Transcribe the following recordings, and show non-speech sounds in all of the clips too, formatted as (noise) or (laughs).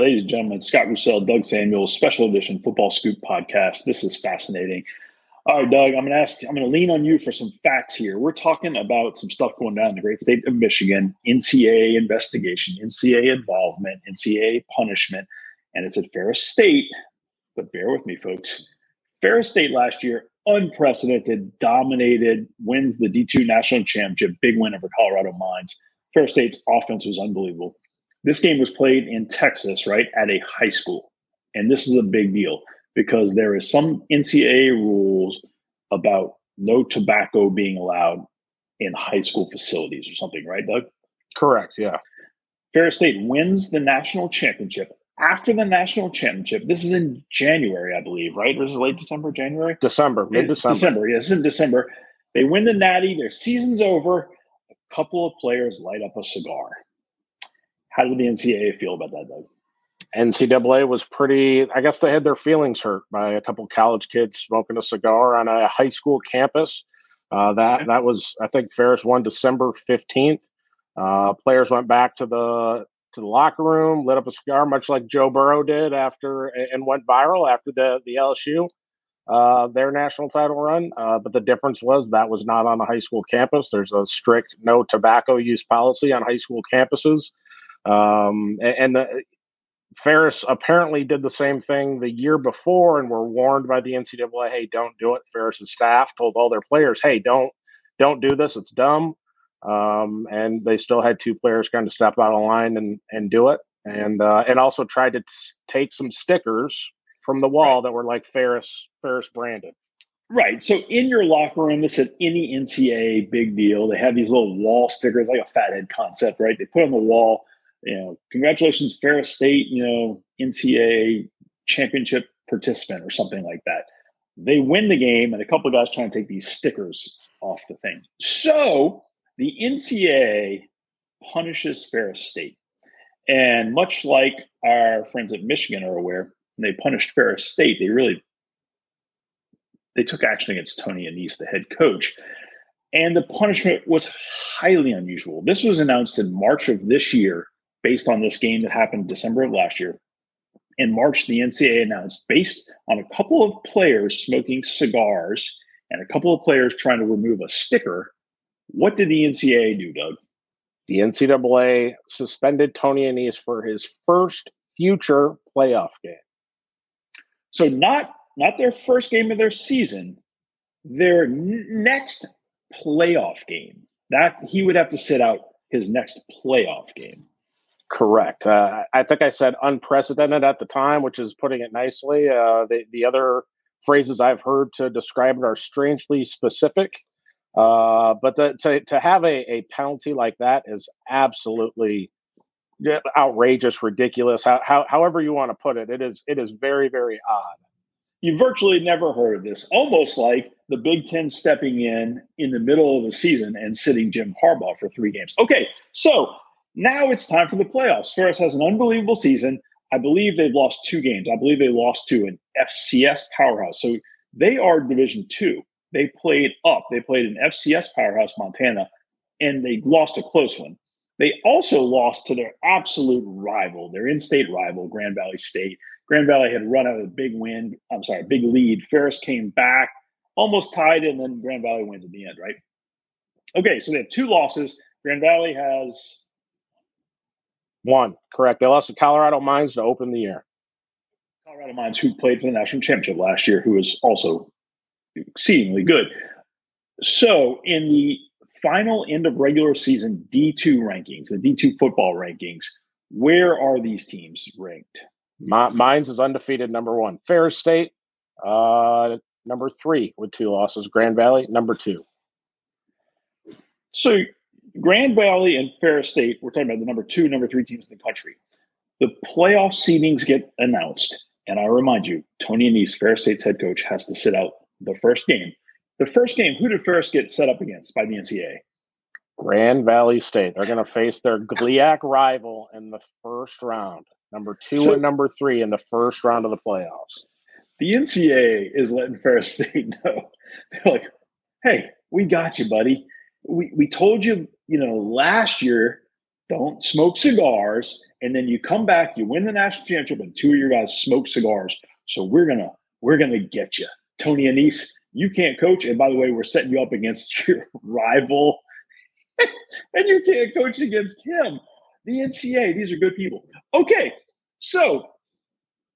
Ladies and gentlemen, Scott Roussel, Doug Samuels, special edition football scoop podcast. This is fascinating. All right, Doug, I'm going to ask, I'm going to lean on you for some facts here. We're talking about some stuff going down in the great state of Michigan, NCAA investigation, NCAA involvement, NCAA punishment, and it's at Ferris State. But bear with me, folks. Ferris State last year, unprecedented, dominated, wins the D2 national championship, big win over Colorado Mines. Ferris State's offense was unbelievable. This game was played in Texas, right, at a high school. And this is a big deal because there is some NCAA rules about no tobacco being allowed in high school facilities or something, right, Doug? Correct, yeah. Ferris State wins the national championship. After the national championship, this is in January, I believe, right? This is late December, January? December, mid December. December, yes, in December. They win the Natty, their season's over. A couple of players light up a cigar. How did the NCAA feel about that, Doug? NCAA was pretty, I guess they had their feelings hurt by a couple college kids smoking a cigar on a high school campus. Uh, that that was, I think, Ferris won December fifteenth. Uh, players went back to the to the locker room, lit up a cigar, much like Joe Burrow did after and went viral after the the LSU uh, their national title run. Uh, but the difference was that was not on a high school campus. There's a strict no tobacco use policy on high school campuses. Um, and, and the, Ferris apparently did the same thing the year before and were warned by the NCAA, hey, don't do it. Ferris's staff told all their players, hey, don't don't do this. It's dumb. Um, and they still had two players kind of step out of line and and do it. And uh, and also tried to t- take some stickers from the wall that were like Ferris Ferris branded. Right. So in your locker room, this is any NCAA big deal. They have these little wall stickers, like a fathead concept, right? They put on the wall you know, congratulations, Ferris State, you know, NCAA championship participant or something like that. They win the game, and a couple of guys trying to take these stickers off the thing. So the NCAA punishes Ferris State. And much like our friends at Michigan are aware, they punished Ferris State, they really they took action against Tony Annese, the head coach. And the punishment was highly unusual. This was announced in March of this year based on this game that happened December of last year. In March, the NCAA announced, based on a couple of players smoking cigars and a couple of players trying to remove a sticker, what did the NCAA do, Doug? The NCAA suspended Tony Annese for his first future playoff game. So not not their first game of their season, their next playoff game. That he would have to sit out his next playoff game. Correct. Uh, I think I said unprecedented at the time, which is putting it nicely. Uh, the the other phrases I've heard to describe it are strangely specific. Uh, but the, to to have a, a penalty like that is absolutely outrageous, ridiculous. How, how, however you want to put it, it is it is very very odd. You virtually never heard of this. Almost like the Big Ten stepping in in the middle of the season and sitting Jim Harbaugh for three games. Okay, so now it's time for the playoffs. Ferris has an unbelievable season. I believe they've lost two games. I believe they lost to an FCS powerhouse. So they are Division Two. They played up. They played an FCS powerhouse, Montana, and they lost a close one. They also lost to their absolute rival, their in-state rival, Grand Valley State. Grand Valley had run out of a big win. I'm sorry, big lead. Ferris came back, almost tied, and then Grand Valley wins at the end, right? Okay, so they have two losses. Grand Valley has one, correct. They lost to Colorado Mines to open the year. Colorado Mines, who played for the national championship last year, who was also exceedingly good. So, in the final end of regular season D2 rankings, the D2 football rankings, where are these teams ranked? Mines is undefeated, number one. Ferris State, uh, number three with two losses. Grand Valley, number two. So Grand Valley and Ferris State, we're talking about the number two, number three teams in the country. The playoff seedings get announced. And I remind you, Tony Annese, Ferris State's head coach, has to sit out the first game. The first game, who did Ferris get set up against by the NCAA? Grand Valley State. They're going to face their GLIAC rival in the first round, number two so, and number three in the first round of the playoffs. The NCAA is letting Ferris State (laughs) know. They're like, hey, we got you, buddy. We, we told you you know, last year, don't smoke cigars. and then you come back, you win the national championship, and two of your guys smoke cigars. So we're gonna we're gonna get you, Tony Annese. You can't coach, and by the way, we're setting you up against (laughs) your rival, (laughs) and you can't coach against him. The NCA, these are good people. Okay, so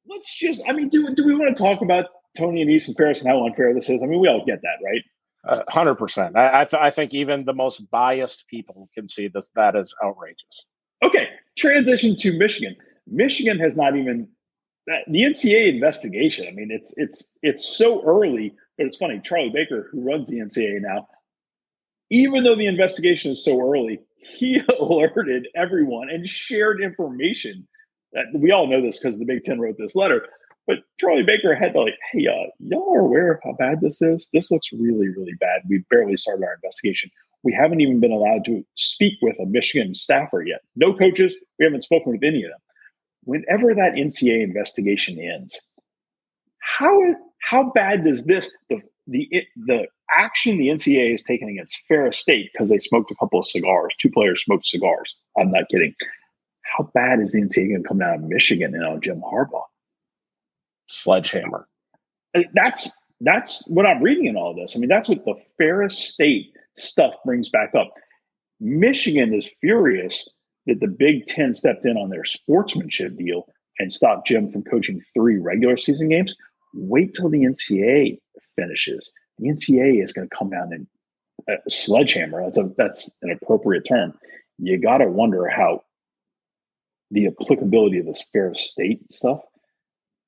let's just. I mean, do do we want to talk about Tony Annese and Ferris and how unfair this is? I mean, we all get that, right? Hundred uh, percent. I I, th- I, think even the most biased people can see this. That is outrageous. Okay, transition to Michigan. Michigan has not even the NCAA investigation. I mean, it's it's it's so early, but it's funny. Charlie Baker, who runs the NCAA now, even though the investigation is so early, he (laughs) alerted everyone and shared information that we all know this because the Big Ten wrote this letter but Charlie Baker had to like, hey, uh, y'all are aware of how bad this is? This looks really, really bad. We barely started our investigation. We haven't even been allowed to speak with a Michigan staffer yet. No coaches. We haven't spoken with any of them. Whenever that NCA investigation ends, how how bad does this the the the action the NCA is taking against Ferris State because they smoked a couple of cigars? Two players smoked cigars. I'm not kidding. How bad is the NCAA going to come down on Michigan and on Jim Harbaugh? Sledgehammer. That's that's what I'm reading in all this. I mean, that's what the Ferris State stuff brings back up. Michigan is furious that the Big Ten stepped in on their sportsmanship deal and stopped Jim from coaching three regular season games. Wait till the NCAA finishes. The NCAA is going to come down and uh, sledgehammer. That's a that's an appropriate term. You got to wonder how the applicability of this Ferris State stuff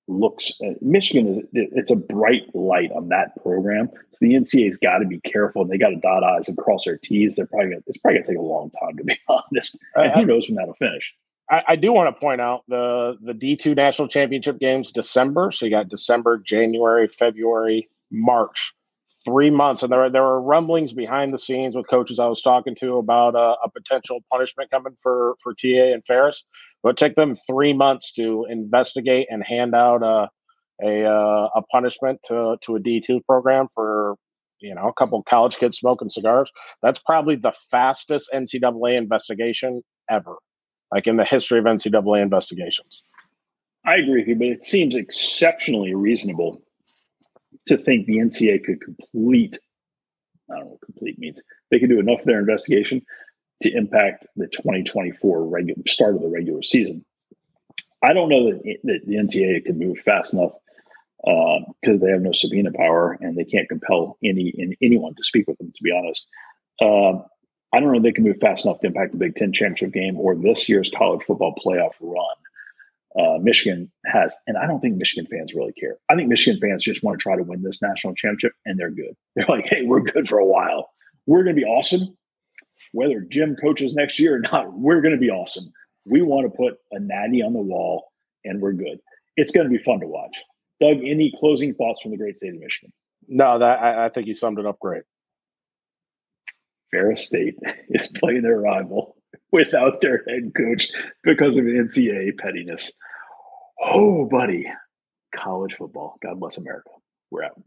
looks uh, Michigan is it's a bright light on that program. So the NCAA's got to be careful and they got to dot I's and cross their T's. They're probably gonna, it's probably gonna take a long time to be (laughs) honest. And who knows when that'll finish. I, I, do want to point out the the D two national championship games December. So you got December, January, February, March, three months, and there there were rumblings behind the scenes with coaches I was talking to about a, a potential punishment coming for for TA and Ferris. It took them three months to investigate and hand out a a, uh, a punishment to to a D two program for you know a couple college kids smoking cigars. That's probably the fastest NCAA investigation ever, like in the history of NCAA investigations. I agree with you, but it seems exceptionally reasonable to think the NCAA could complete. I don't know what complete means. They could do enough of their investigation to impact the 2024 regular start of the regular season. I don't know that, that the NCAA can move fast enough because uh, they have no subpoena power and they can't compel any in, anyone to speak with them. To be honest, uh, I don't know if they can move fast enough to impact the Big Ten championship game or this year's college football playoff run. Uh, Michigan has, and I don't think Michigan fans really care. I think Michigan fans just want to try to win this national championship, and they're good. (laughs) They're like, "Hey, we're good for a while. We're going to be awesome, whether Jim coaches next year or not, we're going to be awesome. We want to put a natty on the wall and we're good. It's going to be fun to watch. Doug, any closing thoughts from the great state of Michigan? No, that I, I think you summed it up great. Ferris State (laughs) is playing their rival without their head coach because of NCAA pettiness. Oh, buddy. College football. God bless America. We're out.